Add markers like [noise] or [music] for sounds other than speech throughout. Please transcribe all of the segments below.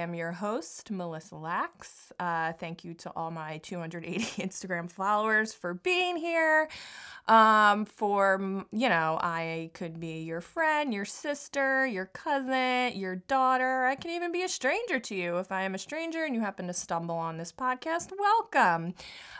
am your host, Melissa Lax. Uh, thank you to all my 280 [laughs] Instagram followers for being here. Um, for, you know, I could be your friend, your sister, your cousin, your daughter. I can even be a stranger to you. If I am a stranger and you happen to stumble on this podcast, welcome.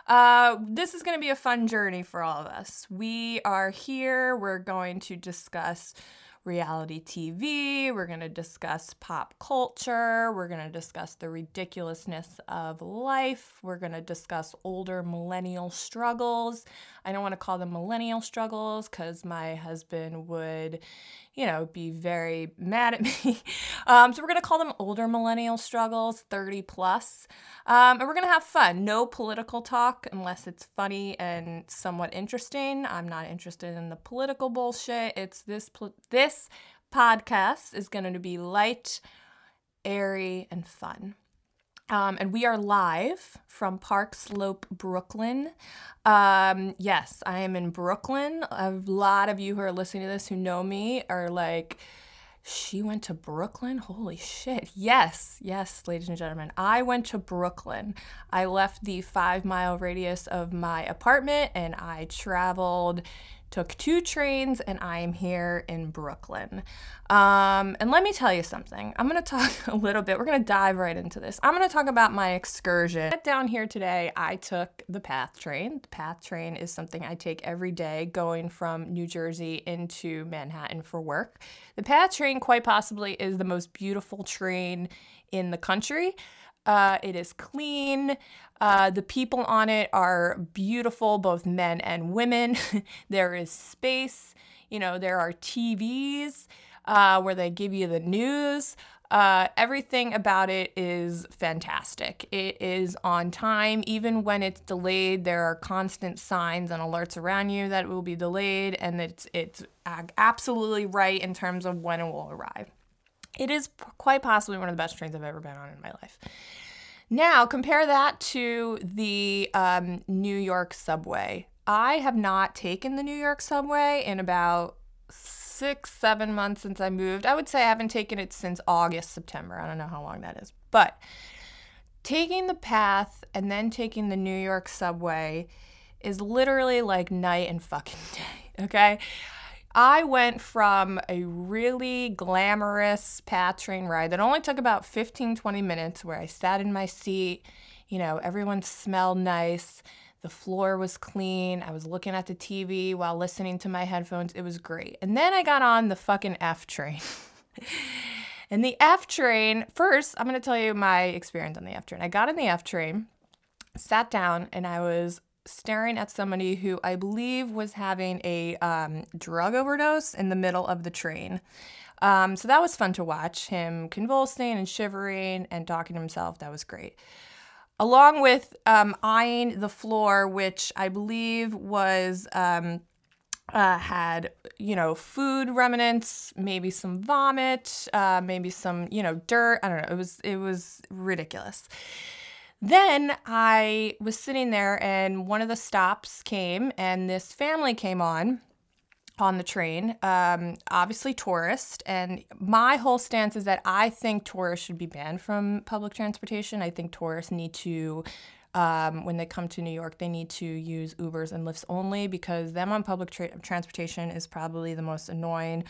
Uh, this is going to be a fun journey for all of us. We are here. We're going to discuss reality TV. We're going to discuss pop culture. We're going to discuss the ridiculousness of life. We're going to discuss older millennial struggles. I don't want to call them millennial struggles because my husband would, you know, be very mad at [laughs] me. Um, so we're going to call them older millennial struggles, 30 plus. Um, and we're going to have fun. No political talk unless it's funny and somewhat interesting. I'm not interested in the political bullshit. It's this, this podcast is going to be light, airy, and fun. Um, and we are live from Park Slope, Brooklyn. Um, yes, I am in Brooklyn. A lot of you who are listening to this who know me are like, she went to Brooklyn? Holy shit. Yes, yes, ladies and gentlemen. I went to Brooklyn. I left the five mile radius of my apartment and I traveled took two trains, and I am here in Brooklyn. Um, and let me tell you something. I'm to talk [laughs] a little bit. We're to dive right into this. I'm to talk about my excursion. Down here today, I took the PATH train. The PATH train is something I take every day going from New Jersey into Manhattan for work. The PATH train, quite possibly, is the most beautiful train in the country. Uh, it is clean. Uh, the people on it are beautiful, both men and women. [laughs] there is space. You know, there are TVs uh, where they give you the news. Uh, everything about it is fantastic. It is on time, even when it's delayed. There are constant signs and alerts around you that it will be delayed, and it's it's absolutely right in terms of when it will arrive. It is quite possibly one of the best trains I've ever been on in my life. Now, compare that to the um, New York subway. I have not taken the New York subway in about six, seven months since I moved. I would say I haven't taken it since August, September. I don't know how long that is. But taking the path and then taking the New York subway is literally like night and fucking [laughs] day. Okay. I went from a really glamorous PATH train ride that only took about 15, 20 minutes where I sat in my seat. You know, everyone smelled nice. The floor was clean. I was looking at the TV while listening to my headphones. It was great. And then I got on the fucking F train. [laughs] and the F train, first, I'm to tell you my experience on the F train. I got in the F train, sat down, and I was staring at somebody who I believe was having a um, drug overdose in the middle of the train. Um, so that was fun to watch him convulsing and shivering and talking to himself. That was great. Along with um, eyeing the floor, which I believe was um, uh, had you know food remnants, maybe some vomit, uh, maybe some you know dirt. I don't know. It was it was ridiculous. Then I was sitting there, and one of the stops came, and this family came on on the train. Um, obviously, tourist. And my whole stance is that I think tourists should be banned from public transportation. I think tourists need to. Um, when they come to New York, they need to use Ubers and Lyfts only because them on public tra- transportation is probably the most annoying,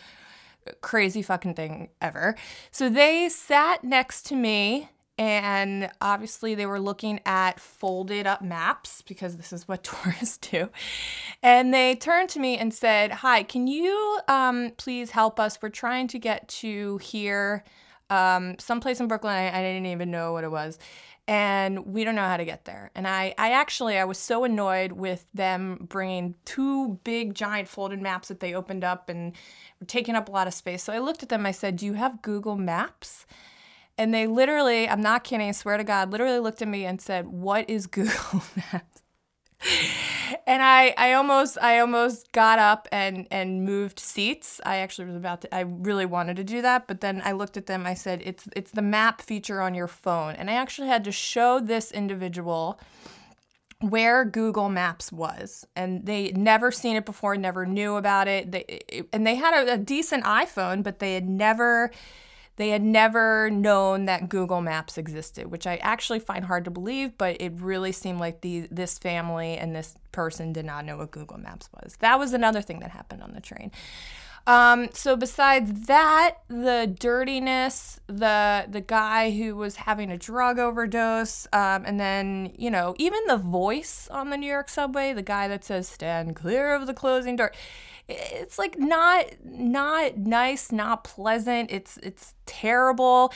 crazy fucking thing ever. So they sat next to me and obviously, they were looking at folded up maps because this is what [laughs] tourists do. And they turned to me and said, Hi, can you um, please help us? We're trying to get to here, um, someplace in Brooklyn. I, I didn't even know what it was and we don't know how to get there. And I, I actually, I was so annoyed with them bringing two big giant folded maps that they opened up and were taking up a lot of space. So I looked at them. I said, "Do you have Google Maps?" And they literally, I'm not kidding, I swear to God, literally looked at me and said, What is Google [laughs] Maps? and I, I almost I almost got up and and moved seats. I actually was about to I really wanted to do that, but then I looked at them, I said, It's it's the map feature on your phone. And I actually had to show this individual where Google Maps was, and they never seen it before, never knew about it. They, and they had a, a decent iPhone, but they had never they had never known that Google Maps existed, which I actually find hard to believe, but it really seemed like the this family and this person did not know what Google Maps was. That was another thing that happened on the train. Um, so besides that, the dirtiness, the the guy who was having a drug overdose, um, and then you know even the voice on the New York subway, the guy that says "Stand clear of the closing door." It's like not not nice, not pleasant. It's it's terrible.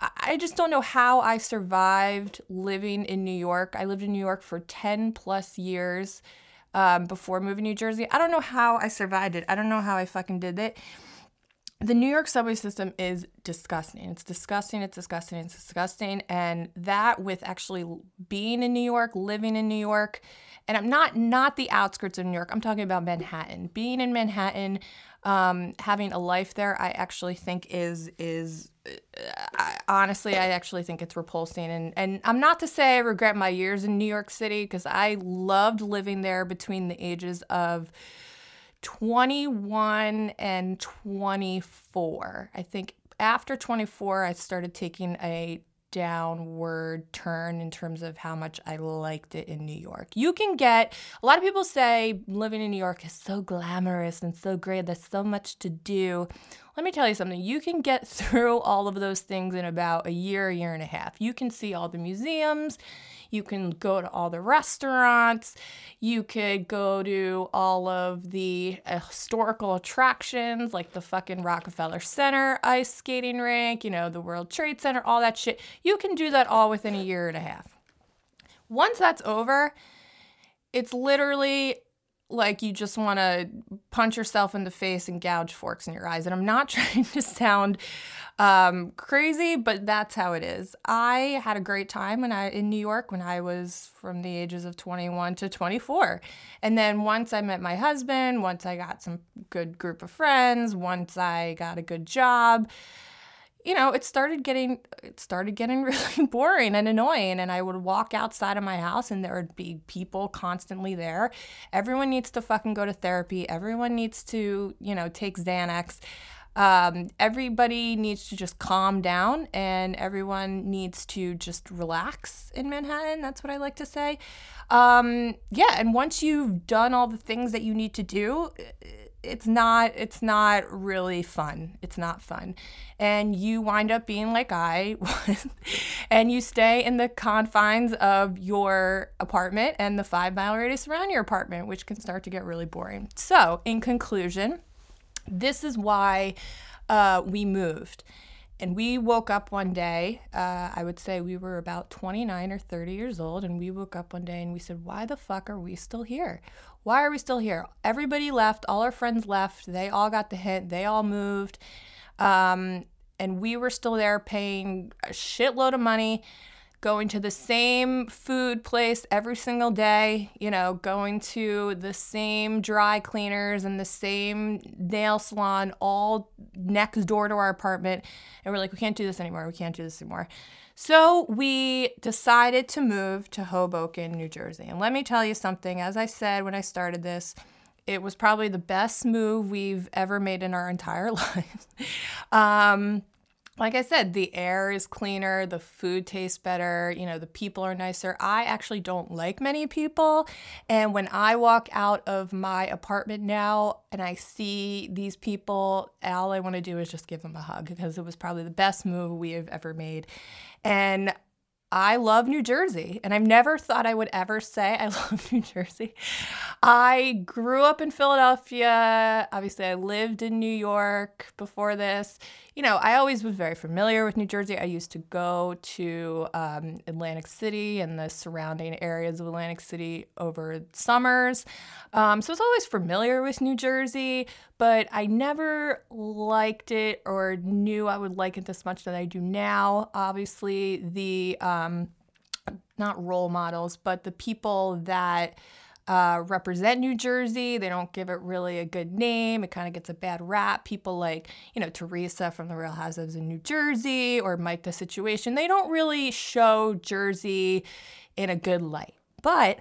I just don't know how I survived living in New York. I lived in New York for 10 plus years um, before moving to New Jersey. I don't know how I survived it. I don't know how I fucking did it. The New York subway system is disgusting. It's disgusting. It's disgusting. It's disgusting. And that with actually being in New York, living in New York, and I'm not not the outskirts of New York. I'm talking about Manhattan. Being in Manhattan, um, having a life there, I actually think is is I, honestly, I actually think it's repulsing. And, and I'm not to say I regret my years in New York City because I loved living there between the ages of 21 and 24. I think after 24, I started taking a downward turn in terms of how much I liked it in New York. You can get a lot of people say living in New York is so glamorous and so great. There's so much to do. Let me tell you something. You can get [laughs] through all of those things in about a year, year and a half. You can see all the museums. You can go to all the restaurants. You could go to all of the uh, historical attractions like the fucking Rockefeller Center ice skating rink, you know, the World Trade Center, all that shit. You can do that all within a year and a half. Once that's over, it's literally like you just want to punch yourself in the face and gouge forks in your eyes. And I'm not [laughs] trying to sound um, crazy, but that's how it is. I had a great time when I in New York when I was from the ages of 21 to 24. And then once I met my husband, once I got some good group of friends, once I got a good job, you know, it started getting it started getting [laughs] really boring and annoying and I would walk outside of my house and there would be people constantly there. Everyone needs to fucking go to therapy. Everyone needs to, you know, take Xanax. Um, everybody needs to just calm down and everyone needs to just relax in Manhattan. That's what I like to say. Um, yeah, and once you've done all the things that you need to do, it's not it's not really fun. It's not fun. And you wind up being like I [laughs] was and you stay in the confines of your apartment and the 5 mile radius around your apartment, which can start to get really boring. So, in conclusion, this is why uh, we moved. And we woke up one day, uh, I would say we were about 29 or 30 years old, and we woke up one day and we said, Why the fuck are we still here? Why are we still here? Everybody left, all our friends left, they all got the hint, they all moved. Um, and we were still there paying a shitload of money going to the same food place every single day, you know, going to the same dry cleaners and the same nail salon all next door to our apartment. And we're like, we can't do this anymore. We can't do this anymore. So we decided to move to Hoboken, New Jersey. And let me tell you something, as I said when I started this, it was probably the best move we've ever made in our entire [laughs] lives. um, like I said, the air is cleaner, the food tastes better, you know, the people are nicer. I actually don't like many people. And when I walk out of my apartment now and I see these people, all I want to do is just give them a hug because it was probably the best move we have ever made. And I love New Jersey, and I've never thought I would ever say I [laughs] love New Jersey. I grew up in Philadelphia. Obviously, I lived in New York before this. You know, I always was very familiar with New Jersey. I used to go to um, Atlantic City and the surrounding areas of Atlantic City over summers. Um, so I was always familiar with New Jersey, but I never liked it or knew I would like it this much that I do now. Obviously, the um, not role models, but the people that uh, represent New Jersey. They don't give it really a good name. It kind of gets a bad rap. People like, you know, Teresa from The Real Housewives in New Jersey or Mike the Situation, they don't really show Jersey in a good light. But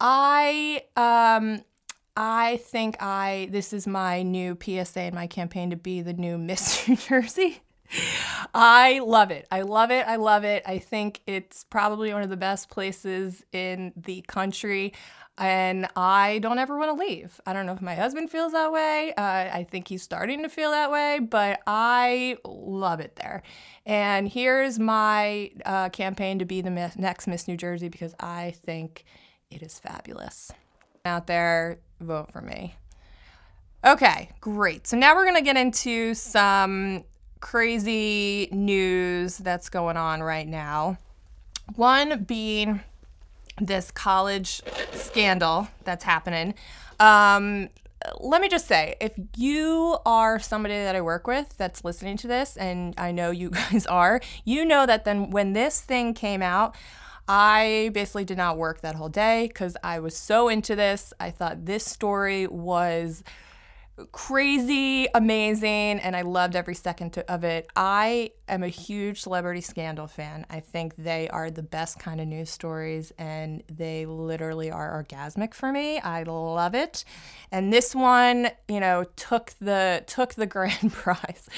I, um, I think I this is my new PSA in my campaign to be the new [laughs] Miss New Jersey. I love it. I love it. I love it. I think it's probably one of the best places in the country. And I don't ever want to leave. I don't know if my husband feels that way. Uh, I think he's starting to feel that way, but I love it there. And here's my uh, campaign to be the next Miss New Jersey because I think it is fabulous. Out there, vote for me. Okay, great. So now we're going to get into some crazy news that's going on right now. One being this college scandal that's happening. Um, let me just say if you are somebody that I work with that's listening to this, and I know you [laughs] guys are, you know that then when this thing came out, I basically did not work that whole day because I was so into this. I thought this story was crazy, amazing, and I loved every second to, of it. I am a huge celebrity scandal fan. I think they are the best kind of news stories, and they literally are orgasmic for me. I love it, and this one, you know, took the took the [laughs] grand prize.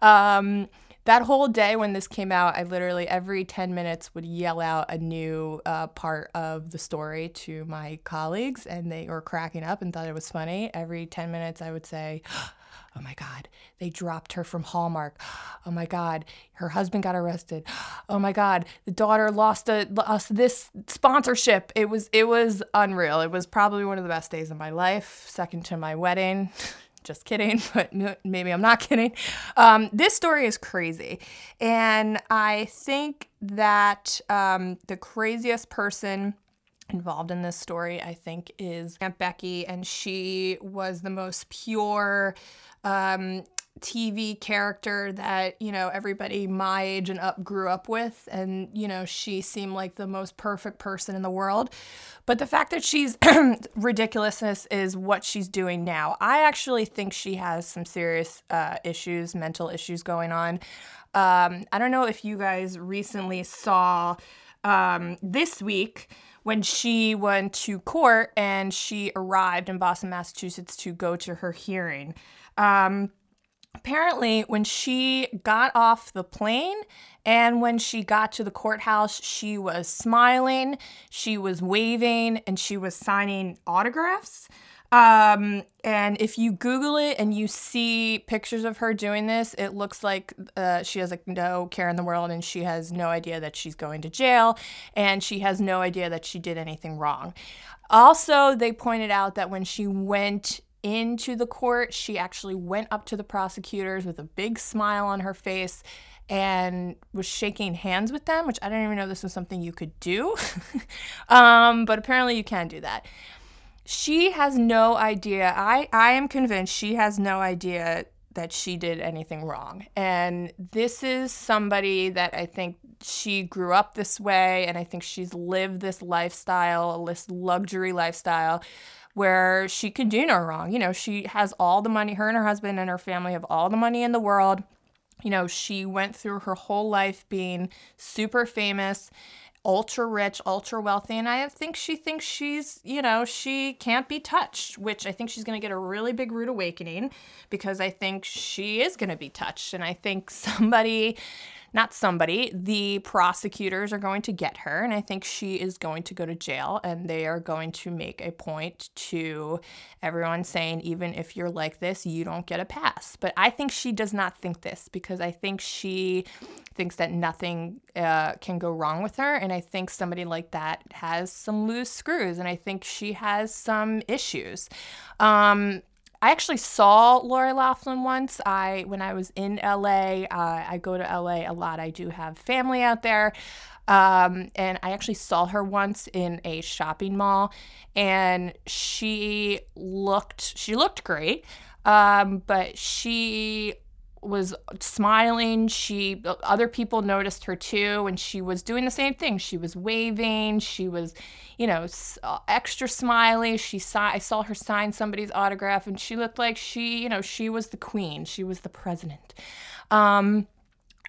Um, that whole day when this came out, I literally every 10 minutes would yell out a new uh, part of the story to my colleagues, and they were cracking up and thought it was funny. Every 10 minutes, I would say, [gasps] Oh my God, they dropped her from Hallmark. Oh my God, her husband got arrested. Oh my God, the daughter lost a lost this sponsorship. It was it was unreal. It was probably one of the best days of my life, second to my wedding. [laughs] just kidding, [laughs] but maybe I'm not kidding. Um, this story is crazy. And I think that um, the craziest person involved in this story, I think, is Aunt Becky. And she was the most pure, um, TV character that, you know, everybody my age and up grew up with. And, you know, she seemed like the most perfect person in the world. But the fact that she's [clears throat] ridiculousness is what she's doing now. I actually think she has some serious uh, issues, mental issues going on. Um, I don't know if you guys recently saw um, this week when she went to court and she arrived in Boston, Massachusetts to go to her hearing. Um, apparently, when she got off the plane and when she got to the courthouse, she was smiling, she was waving, and she was signing autographs. Um, and if you Google it and you see pictures of her doing this, it looks like uh, she has like no care in the world and she has no idea that she's going to jail and she has no idea that she did anything wrong. Also, they pointed out that when she went into the court, she actually went up to the prosecutors with a big smile on her face and was shaking hands with them, which I didn't even know this was something you could do. [laughs] um, but apparently you can do that. She has no idea. I, I am convinced she has no idea that she did anything wrong. And this is somebody that I think she grew up this way, and I think she's lived this lifestyle, this luxury lifestyle where she can do no wrong. You know, she has all the money, her and her husband and her family have all the money in the world. You know, she went through her whole life being super famous, ultra rich, ultra wealthy, and I think she thinks she's, you know, she can't be touched, which I think she's going to get a really big rude awakening because I think she is going to be touched. And I think [laughs] somebody not somebody, the prosecutors are going to get her, and I think she is going to go to jail, and they are going to make a point to everyone saying, even if you're like this, you don't get a pass. But I think she does not think this because I think she thinks that nothing uh, can go wrong with her, and I think somebody like that has some loose screws, and I think she has some issues. Um, I actually saw Lori Loughlin once. I when I was in LA, uh, I go to LA a lot. I do have family out there. Um, and I actually saw her once in a shopping mall, and she looked she looked great, um, but she was smiling. She other people noticed her too, and she was doing the same thing. She was waving. She was, you know, uh, extra smiley. She saw I saw her sign somebody's autograph, and she looked like she, you know, she was the queen. She was the president. Um,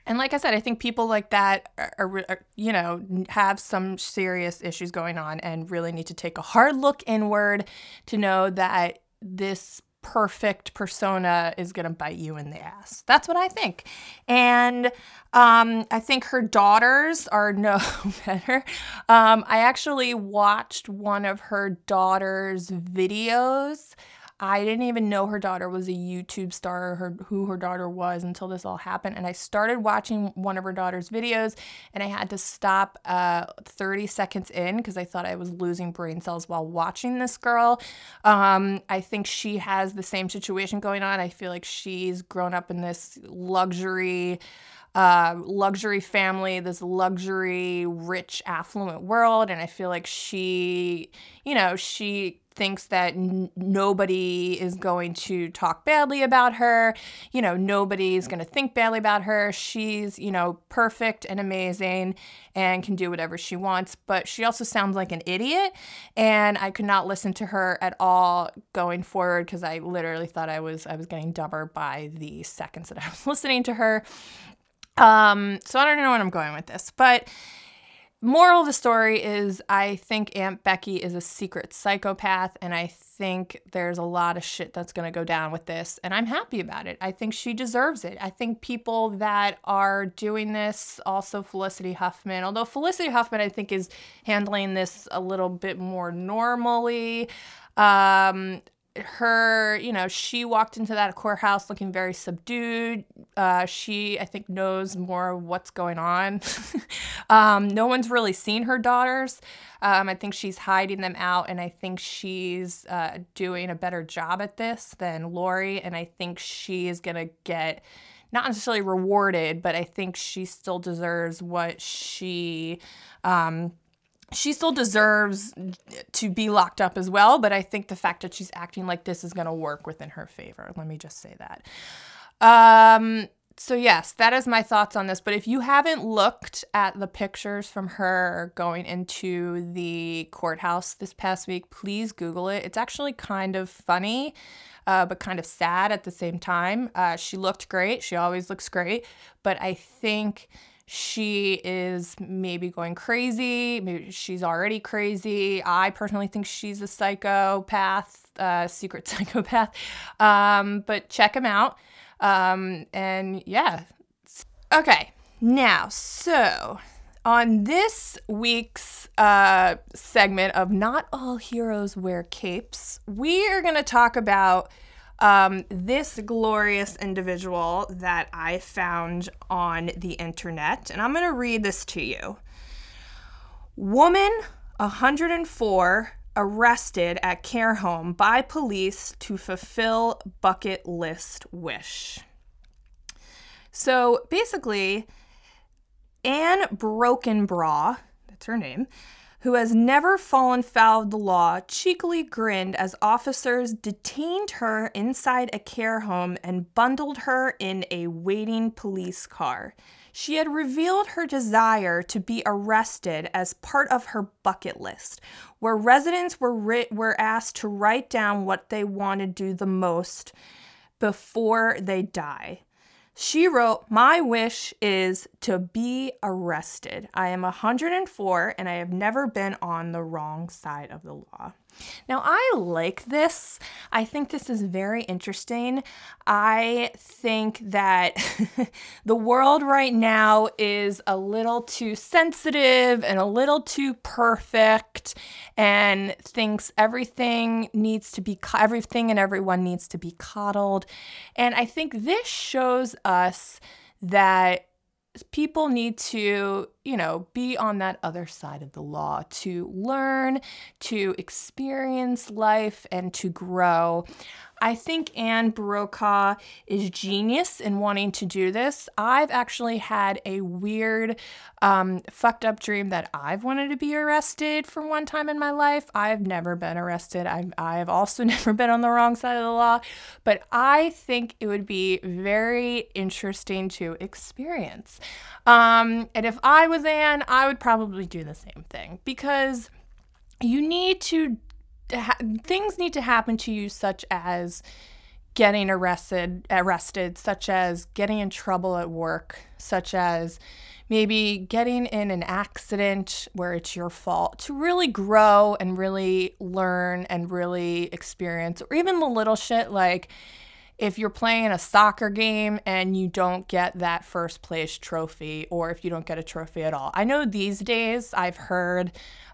and like I said, I think people like that are, are, are, you know, have some serious issues going on and really need to take a hard look inward to know that this perfect persona is going to bite you in the ass. That's what I think. And um, I think her daughters are [laughs] no better. Um, I actually watched one of her daughter's videos I didn't even know her daughter was a YouTube star, her, who her daughter was until this all happened. And I started watching one of her daughter's videos and I had to stop uh, 30 seconds in because I thought I was losing brain cells while watching this girl. Um, I think she has the same situation going on. I feel like she's grown up in this luxury uh, luxury family, this luxury, rich, affluent world. And I feel like she, you know, she thinks that n- nobody is going to talk badly about her. You know, nobody's going to think badly about her. She's, you know, perfect and amazing and can do whatever she wants, but she also sounds like an idiot. And I could not listen to her at all going forward because I literally thought I was I was getting dumber by the seconds that I was [laughs] listening to her. Um, so I don't know where I'm going with this, but moral of the story is I think Aunt Becky is a secret psychopath, and I think there's a lot of shit that's to go down with this, and I'm happy about it. I think she deserves it. I think people that are doing this, also Felicity Huffman, although Felicity Huffman, I think, is handling this a little bit more normally. Um, her, you know, she walked into that courthouse looking very subdued. Uh, she, I think, knows more what's going on. [laughs] um, no one's really seen her daughters. Um, I think she's hiding them out, and I think she's uh, doing a better job at this than Lori. And I think she is going to get not necessarily rewarded, but I think she still deserves what she. Um, she still deserves to be locked up as well, but I think the fact that she's acting like this is going to work within her favor. Let me just say that. Um, so, yes, that is my thoughts on this. But if you haven't looked at the pictures from her going into the courthouse this past week, please Google it. It's actually kind of funny, uh, but kind of sad at the same time. Uh, she looked great. She always looks great. But I think she is maybe going crazy. Maybe she's already crazy. I personally think she's a psychopath, uh, secret [laughs] psychopath. Um, but check him out. Um, and yeah. Okay, now, so on this week's uh, segment of Not All Heroes Wear Capes, we are going to talk about um, this glorious individual that I found on the internet, and I'm going to read this to you. Woman 104 arrested at care home by police to fulfill bucket list wish. So basically, Anne Brockenbrough, that's her name, who has never fallen foul of the law, cheekily grinned as officers detained her inside a care home and bundled her in a waiting police car. She had revealed her desire to be arrested as part of her bucket list, where residents were, ri- were asked to write down what they want to do the most before they die. She wrote, My wish is to be arrested. I am 104 and I have never been on the wrong side of the law. Now, I like this. I think this is very interesting. I think that [laughs] the world right now is a little too sensitive and a little too perfect and thinks everything needs to be, everything and everyone needs to be coddled. And I think this shows us that people need to, you know, be on that other side of the law to learn, to experience life, and to grow. I think Anne Brokaw is genius in wanting to do this. I've actually had a weird, um, fucked up dream that I've wanted to be arrested for one time in my life. I've never been arrested. I've, I've also [laughs] never been on the wrong side of the law, but I think it would be very interesting to experience. Um, and if I was Anne, I would probably do the same thing because you need to ha- things need to happen to you, such as getting arrested, arrested, such as getting in trouble at work, such as maybe getting in an accident where it's your fault to really grow and really learn and really experience, or even the little shit like if you're playing a soccer game and you don't get that first place trophy, or if you don't get a trophy at all. I know these days I've heard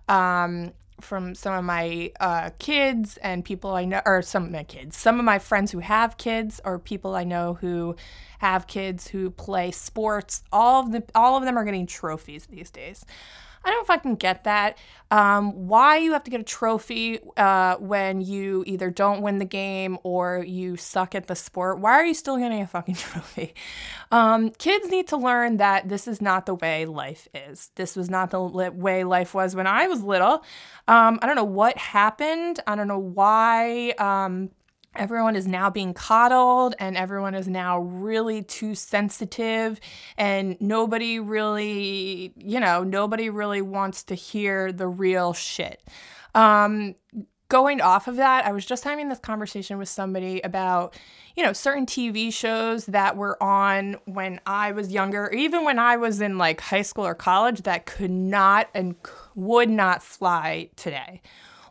um, from some of my uh, kids and people I know, or some of my kids, some of my friends who have kids, or people I know who have kids who play sports. All of the all of them are getting trophies these days. I don't fucking get that. Um, why you have to get a trophy uh, when you either don't win the game or you suck at the sport? Why are you still getting a fucking [laughs] trophy? Um, kids need to learn that this is not the way life is. This was not the li- way life was when I was little. Um, I don't know what happened. I don't know why um, everyone is now being coddled and everyone is now really too sensitive and nobody really you know nobody really wants to hear the real shit um, going off of that i was just having this conversation with somebody about you know certain tv shows that were on when i was younger even when i was in like high school or college that could not and would not fly today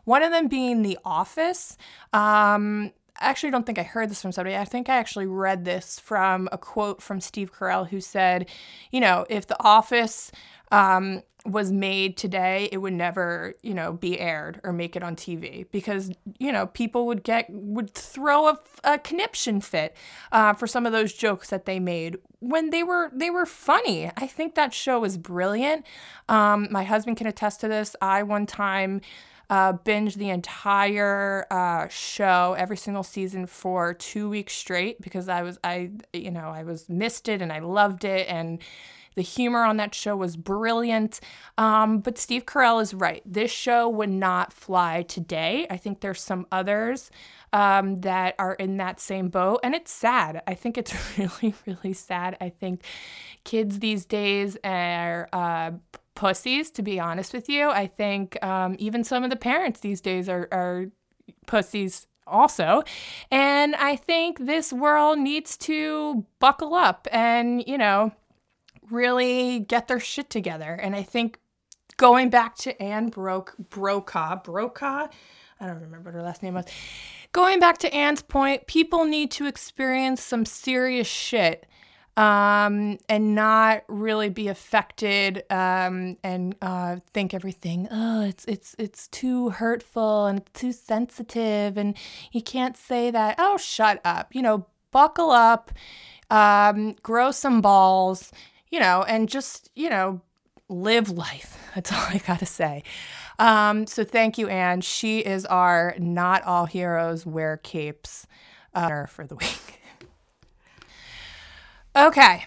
one of them being The Office. Um, actually don't think I heard this from somebody. I think I actually read this from a quote from Steve Carell who said, you know, if The Office um, was made today, it would never, you know, be aired or make it on TV because, you know, people would get, would throw a, a conniption fit uh, for some of those jokes that they made when they were, they were funny. I think that show was brilliant. Um, my husband can attest to this. I one time, uh, binge the entire uh, show, every single season for two weeks straight because I was I you know I was missed it and I loved it and the humor on that show was brilliant. Um, but Steve Carell is right. This show would not fly today. I think there's some others um, that are in that same boat. And it's sad. I think it's [laughs] really, really sad. I think kids these days are uh, pussies, to be honest with you. I think um, even some of the parents these days are, are pussies also. And I think this world needs to buckle up and, you know, really get their shit together. And I think going back to Anne Broke Brokaw, Brokaw, I don't remember what her last name was. Going back to Anne's point, people need to experience some serious shit um, and not really be affected um, and uh, think everything oh it's it's it's too hurtful and too sensitive and you can't say that. Oh shut up you know buckle up um, grow some balls you know and just you know live life. [laughs] That's all I gotta say. Um, so thank you Anne. She is our not all heroes wear capes uh, for the week. [laughs] Okay,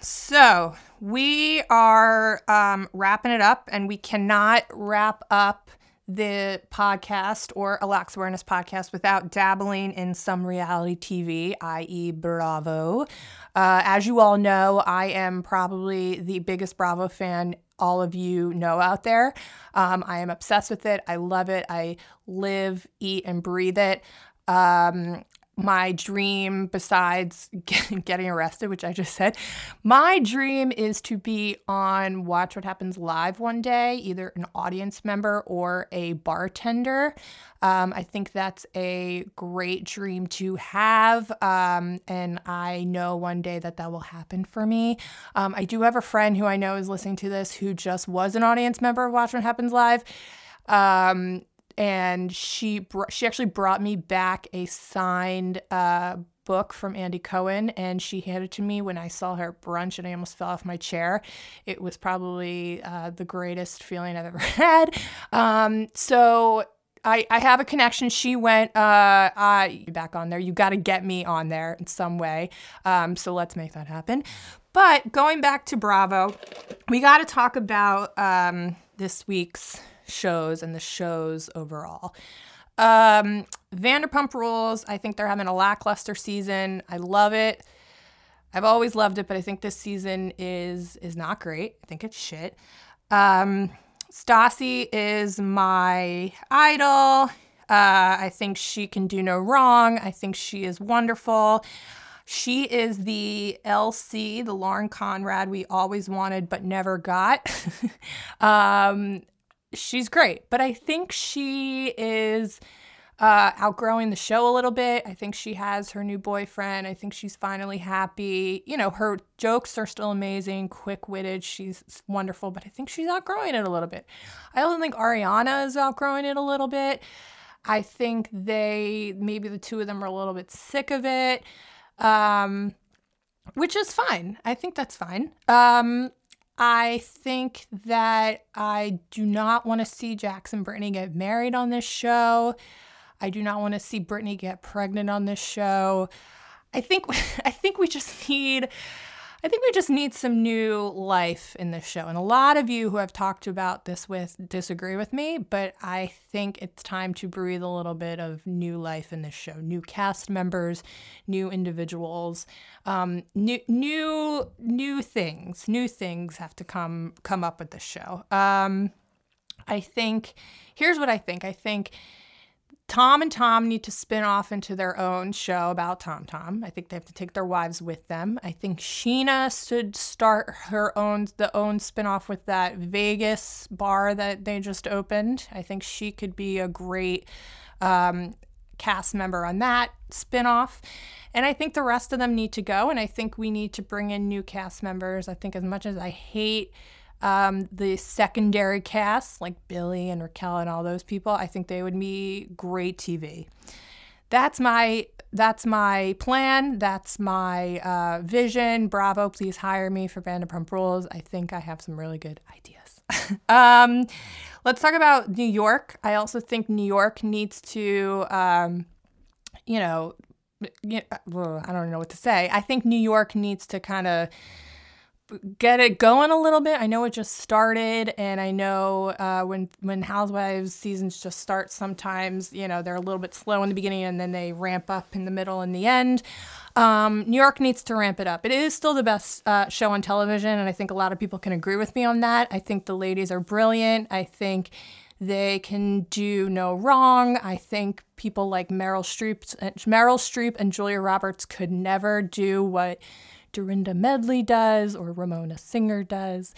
so we are um, wrapping it up, and we cannot wrap up the podcast or a Lacks Awareness podcast without dabbling in some reality TV, i.e., Bravo. Uh, as you all know, I am probably the biggest Bravo fan all of you know out there. Um, I am obsessed with it. I love it. I live, eat, and breathe it. Um, my dream, besides [laughs] getting arrested, which I just said, my dream is to be on Watch What Happens Live one day, either an audience member or a bartender. Um, I think that's a great dream to have. Um, and I know one day that that will happen for me. Um, I do have a friend who I know is listening to this who just was an audience member of Watch What Happens Live. Um, and she br- she actually brought me back a signed uh, book from Andy Cohen, and she handed it to me when I saw her at brunch, and I almost fell off my chair. It was probably uh, the greatest feeling I've ever [laughs] had. Um, so. I, I have a connection. She went uh, I back on there. You got to get me on there in some way. Um, so let's make that happen. But going back to Bravo, we got to talk about um, this week's shows and the shows overall. Um, Vanderpump Rules, I think they're having a lackluster season. I love it. I've always loved it, but I think this season is is not great. I think it's shit. Um, Stassi is my idol. Uh, I think she can do no wrong. I think she is wonderful. She is the LC, the Lauren Conrad we always wanted but never got. [laughs] um, she's great, but I think she is uh, outgrowing the show a little bit. I think she has her new boyfriend. I think she's finally happy. You know, her jokes are still amazing, quick witted. She's wonderful, but I think she's outgrowing it a little bit. I also think Ariana is outgrowing it a little bit. I think they, maybe the two of them are a little bit sick of it, um, which is fine. I think that's fine. Um, I think that I do not want to see Jackson Brittany get married on this show. I do not want to see Brittany get pregnant on this show. I think [laughs] I think we just need I think we just need some new life in this show. And a lot of you who I've talked about this with disagree with me, but I think it's time to breathe a little bit of new life in this show. New cast members, new individuals, um, new new new things. New things have to come come up with this show. Um, I think here's what I think. I think Tom and Tom need to spin off into their own show about Tom Tom. I think they have to take their wives with them. I think Scheana should start her own the own spin-off with that Vegas bar that they just opened. I think she could be a great um, cast member on that spin-off. And I think the rest of them need to go. And I think we need to bring in new cast members. I think as much as I hate um, the secondary cast, like Billie and Raquel and all those people, I think they would be great TV. That's my that's my plan. That's my uh, vision. Bravo, please hire me for Vanderpump Rules. I think I have some really good ideas. [laughs] um, let's talk about New York. I also think New York needs to, um, you know, I don't know what to say. I think New York needs to kind of get it going a little bit. I know it just started, and I know uh, when when Housewives seasons just start, sometimes you know they're a little bit slow in the beginning, and then they ramp up in the middle and the end. Um, New York needs to ramp it up. It is still the best uh, show on television, and I think a lot of people can agree with me on that. I think the ladies are brilliant. I think they can do no wrong. I think people like Meryl Streep, Meryl Streep and Julia Roberts could never do what Dorinda Medley does or Ramona Singer does.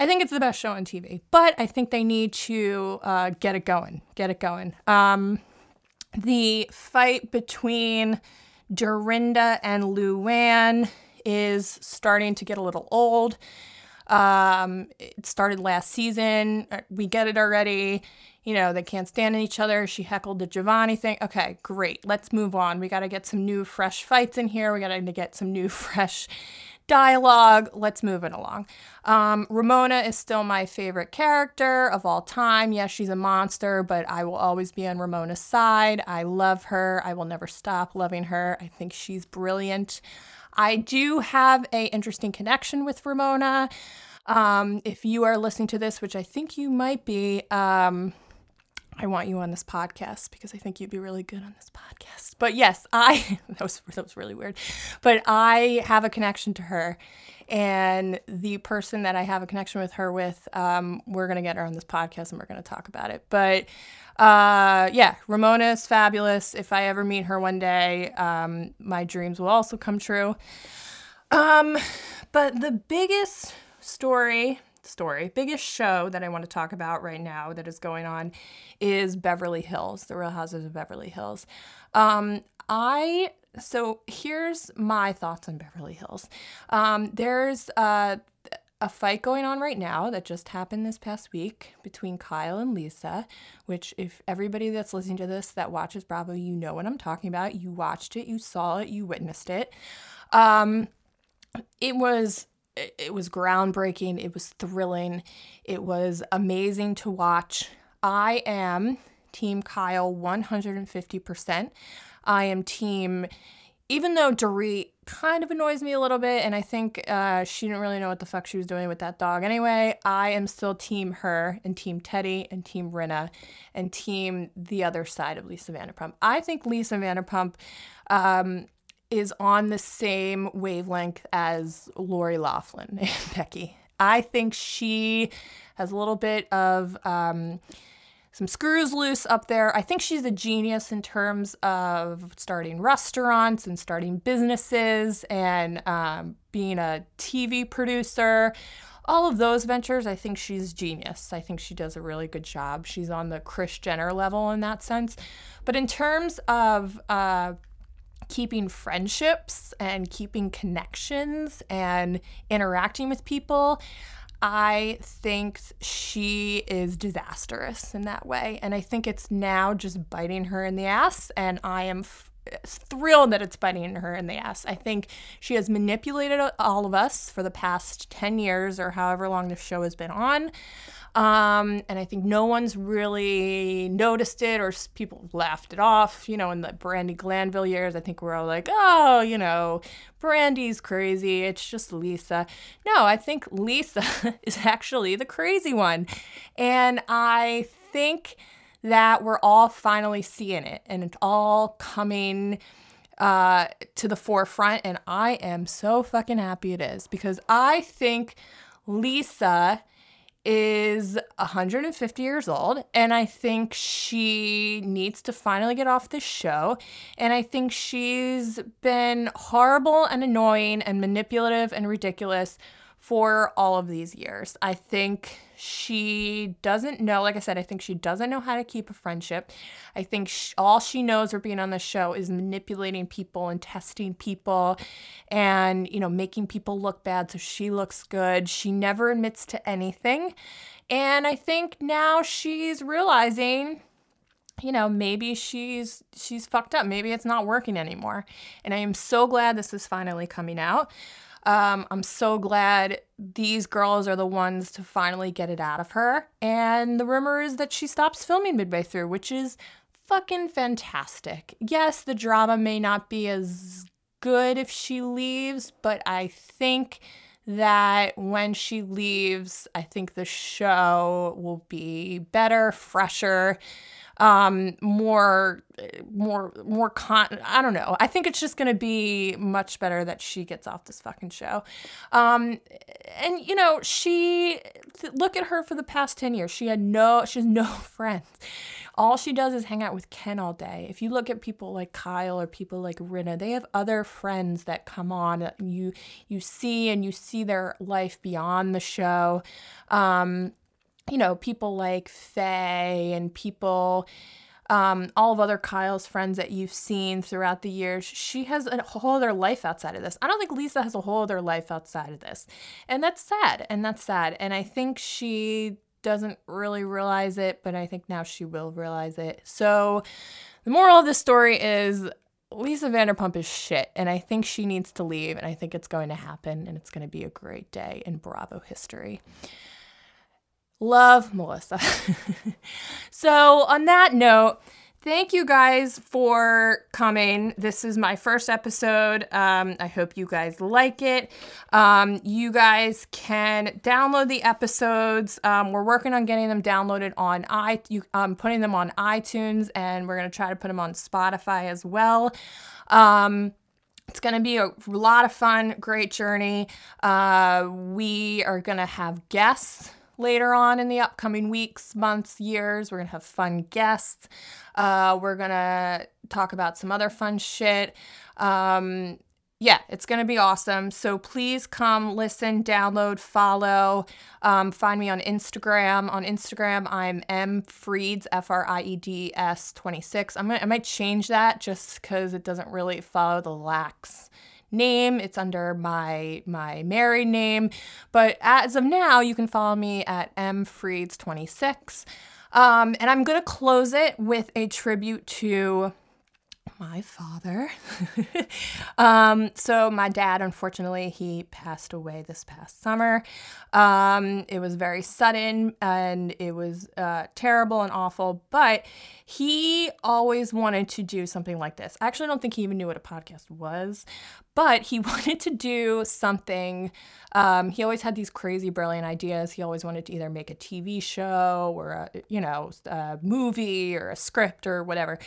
I think it's the best show on TV, but I think they need to uh, get it going. Get it going. Um, the fight between Dorinda and Luann is starting to get a little old. Um, it started last season. Uh, we get it already you know, they can't stand each other. She heckled the Giovanni thing. Okay, great. Let's move on. We got to get some new, fresh fights in here. We got to get some new, [laughs] fresh dialogue. Let's move it along. Um, Ramona is still my favorite character of all time. Yes, she's a monster, but I will always be on Ramona's side. I love her. I will never stop loving her. I think she's brilliant. I do have a interesting connection with Ramona. Um, if you are listening to this, which I think you might be, um, I want you on this podcast because I think you'd be really good on this podcast. But yes, I [laughs] that was that was really weird. But I have a connection to her and the person that I have a connection with her with, um, we're gonna get her on this podcast and we're gonna talk about it. But uh, yeah, Ramona is fabulous. If I ever meet her one day, um, my dreams will also come true. Um, but the biggest story story, biggest show that I want to talk about right now that is going on is Beverly Hills, The Real Houses of Beverly Hills. Um, I so here's my thoughts on Beverly Hills. Um, there's uh, a fight going on right now that just happened this past week between Kyle and Lisa, which, if everybody that's listening to this that watches Bravo, you know what I'm talking about. You watched it, you saw it, you witnessed it. Um, it was it was groundbreaking. It was thrilling. It was amazing to watch. I am Team Kyle 150%. I am Team, even though Dorit kind of annoys me a little bit, and I think uh, she didn't really know what the fuck she was doing with that dog anyway, I am still Team her and Team Teddy and Team Rinna and Team the other side of Lisa Vanderpump. I think Lisa Vanderpump. Um, is on the same wavelength as Lori Loughlin [laughs] and Becky. I think she has a little bit of um, some screws loose up there. I think she's a genius in terms of starting restaurants and starting businesses and um, being a TV producer. All of those ventures, I think she's genius. I think she does a really good job. She's on the Kris Jenner level in that sense. But in terms of uh, keeping friendships and keeping connections and interacting with people, I think she is disastrous in that way. And I think it's now just biting her in the ass. And I am thrilled that it's biting her in the ass. I think she has manipulated all of us for the past 10 years or however long the show has been on. Um, and I think no one's really noticed it or people laughed it off. You know, in the Brandi Glanville years, I think we're all like, oh, you know, Brandi's crazy. It's just Lisa. No, I think Lisa [laughs] is actually the crazy one. And I think that we're all finally seeing it and it's all coming uh, to the forefront. And I am so fucking happy it is because I think Lisa is 150 years old and I think she needs to finally get off this show. And I think she's been horrible and annoying and manipulative and ridiculous for all of these years. I think she doesn't know, like I said, I think she doesn't know how to keep a friendship. I think she, all she knows for being on the show is manipulating people and testing people and, you know, making people look bad so she looks good. She never admits to anything. And I think now she's realizing you know maybe she's she's fucked up maybe it's not working anymore and i am so glad this is finally coming out um, I'm so glad these girls are the ones to finally get it out of her. And the rumor is that she stops filming midway through, which is fucking fantastic. Yes, the drama may not be as good if she leaves, but I think that when she leaves, I think the show will be better, fresher um, more, more, more con. I don't know. I think it's just going to be much better that she gets off this fucking show. Um, and you know, she look at her for the past ten years. She had no, she has no [laughs] friends. All she does is hang out with Ken all day. If you look at people like Kyle or people like Rinna, they have other friends that come on. You you see and you see their life beyond the show. Um, you know, people like Faye and people, um, all of other Kyle's friends that you've seen throughout the years, she has a whole other life outside of this. I don't think Lisa has a whole other life outside of this. And that's sad. And that's sad. And I think she doesn't really realize it, but I think now she will realize it. So the moral of this story is Lisa Vanderpump is shit, and I think she needs to leave, and I think it's going to happen, and it's going to be a great day in Bravo history. Love Melissa. [laughs] so, on that note, thank you guys for coming. This is my first episode. Um, I hope you guys like it. Um, you guys can download the episodes. Um, we're working on getting them downloaded on i. You, um, putting them on iTunes, and we're gonna try to put them on Spotify as well. Um, it's going to be a lot of fun, great journey. Uh, we are going to have guests later on in the upcoming weeks, months, years. We're going to have fun guests. Uh, we're going to talk about some other fun shit. Um, yeah, it's going to be awesome. So please come listen, download, follow. Um, find me on Instagram. On Instagram, I'm M Frieds, F R I E D S 26. I'm gonna, I might change that just because it doesn't really follow the Lacks name. It's under my my married name, but as of now, you can follow me at mfrieds26. Um, and I'm gonna close it with a tribute to my father. [laughs] um, so my dad, unfortunately, he passed away this past summer. Um, it was very sudden and it was uh, terrible and awful, but he always wanted to do something like this. I actually don't think he even knew what a podcast was, but he [laughs] wanted to do something. Um, he always had these crazy, brilliant ideas. He always wanted to either make a TV show or a, you know, a movie or a script or whatever.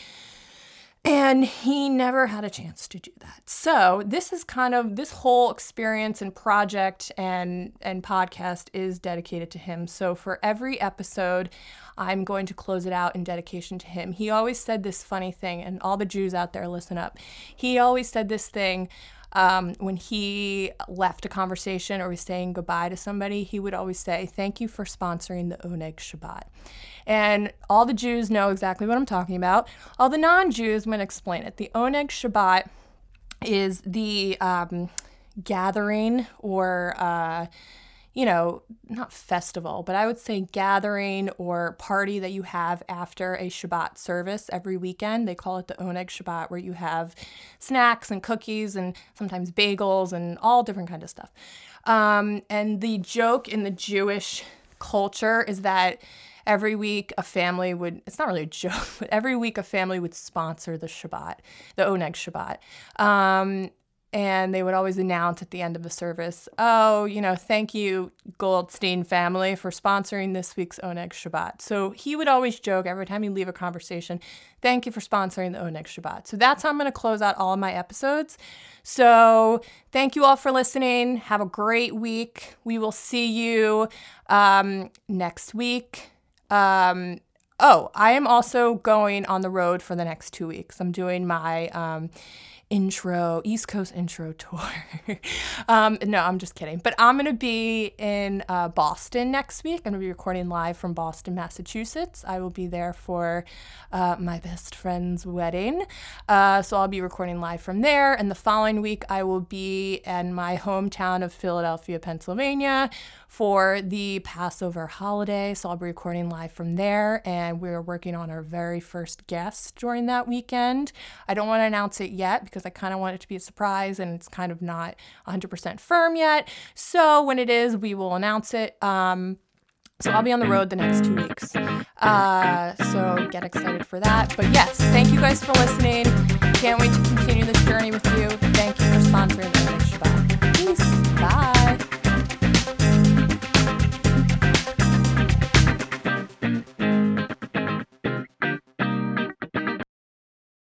And he never had a chance to do that. So this is kind of this whole experience and project and and podcast is dedicated to him. So for every episode, I'm going to close it out in dedication to him. He always said this funny thing, and all the Jews out there, listen up. He always said this thing um, when he left a conversation or was saying goodbye to somebody, he would always say, Thank you for sponsoring the Oneg Shabbat. And all the Jews know exactly what I'm talking about. All the non Jews, I'm going to explain it. The Oneg Shabbat is the um, gathering or uh, you know, not festival, but I would say gathering or party that you have after a Shabbat service every weekend. They call it the Oneg Shabbat, where you have snacks and cookies and sometimes bagels and all different kind of stuff. Um, and the joke in the Jewish culture is that every week a family would it's not really a [laughs] joke but every week a family would sponsor the shabbat the oneg shabbat um, and they would always announce at the end of the service, "Oh, you know, thank you Goldstein family for sponsoring this week's Oneg Shabbat." So he would always joke every time he'd leave a conversation, "Thank you for sponsoring the Oneg Shabbat." So that's how I'm going to close out all of my episodes. So thank you all for listening. Have a great week. We will see you um, next week. Um, oh, I am also going on the road for the next two weeks. I'm doing my um, intro, East Coast intro tour. [laughs] um, no, I'm just kidding. But I'm going to be in uh, Boston next week. I'm going to be recording live from Boston, Massachusetts. I will be there for uh, my best friend's wedding. Uh, so I'll be recording live from there. And the following week, I will be in my hometown of Philadelphia, Pennsylvania for the Passover holiday. So I'll be recording live from there. And we're working on our very first guest during that weekend. I don't want to announce it yet because I kind of want it to be a surprise and it's kind of not 100% firm yet. So when it is, we will announce it. Um, so I'll be on the road the next two weeks. Uh, so get excited for that. But yes, thank you guys for listening. Can't wait to continue this journey with you. Thank you for sponsoring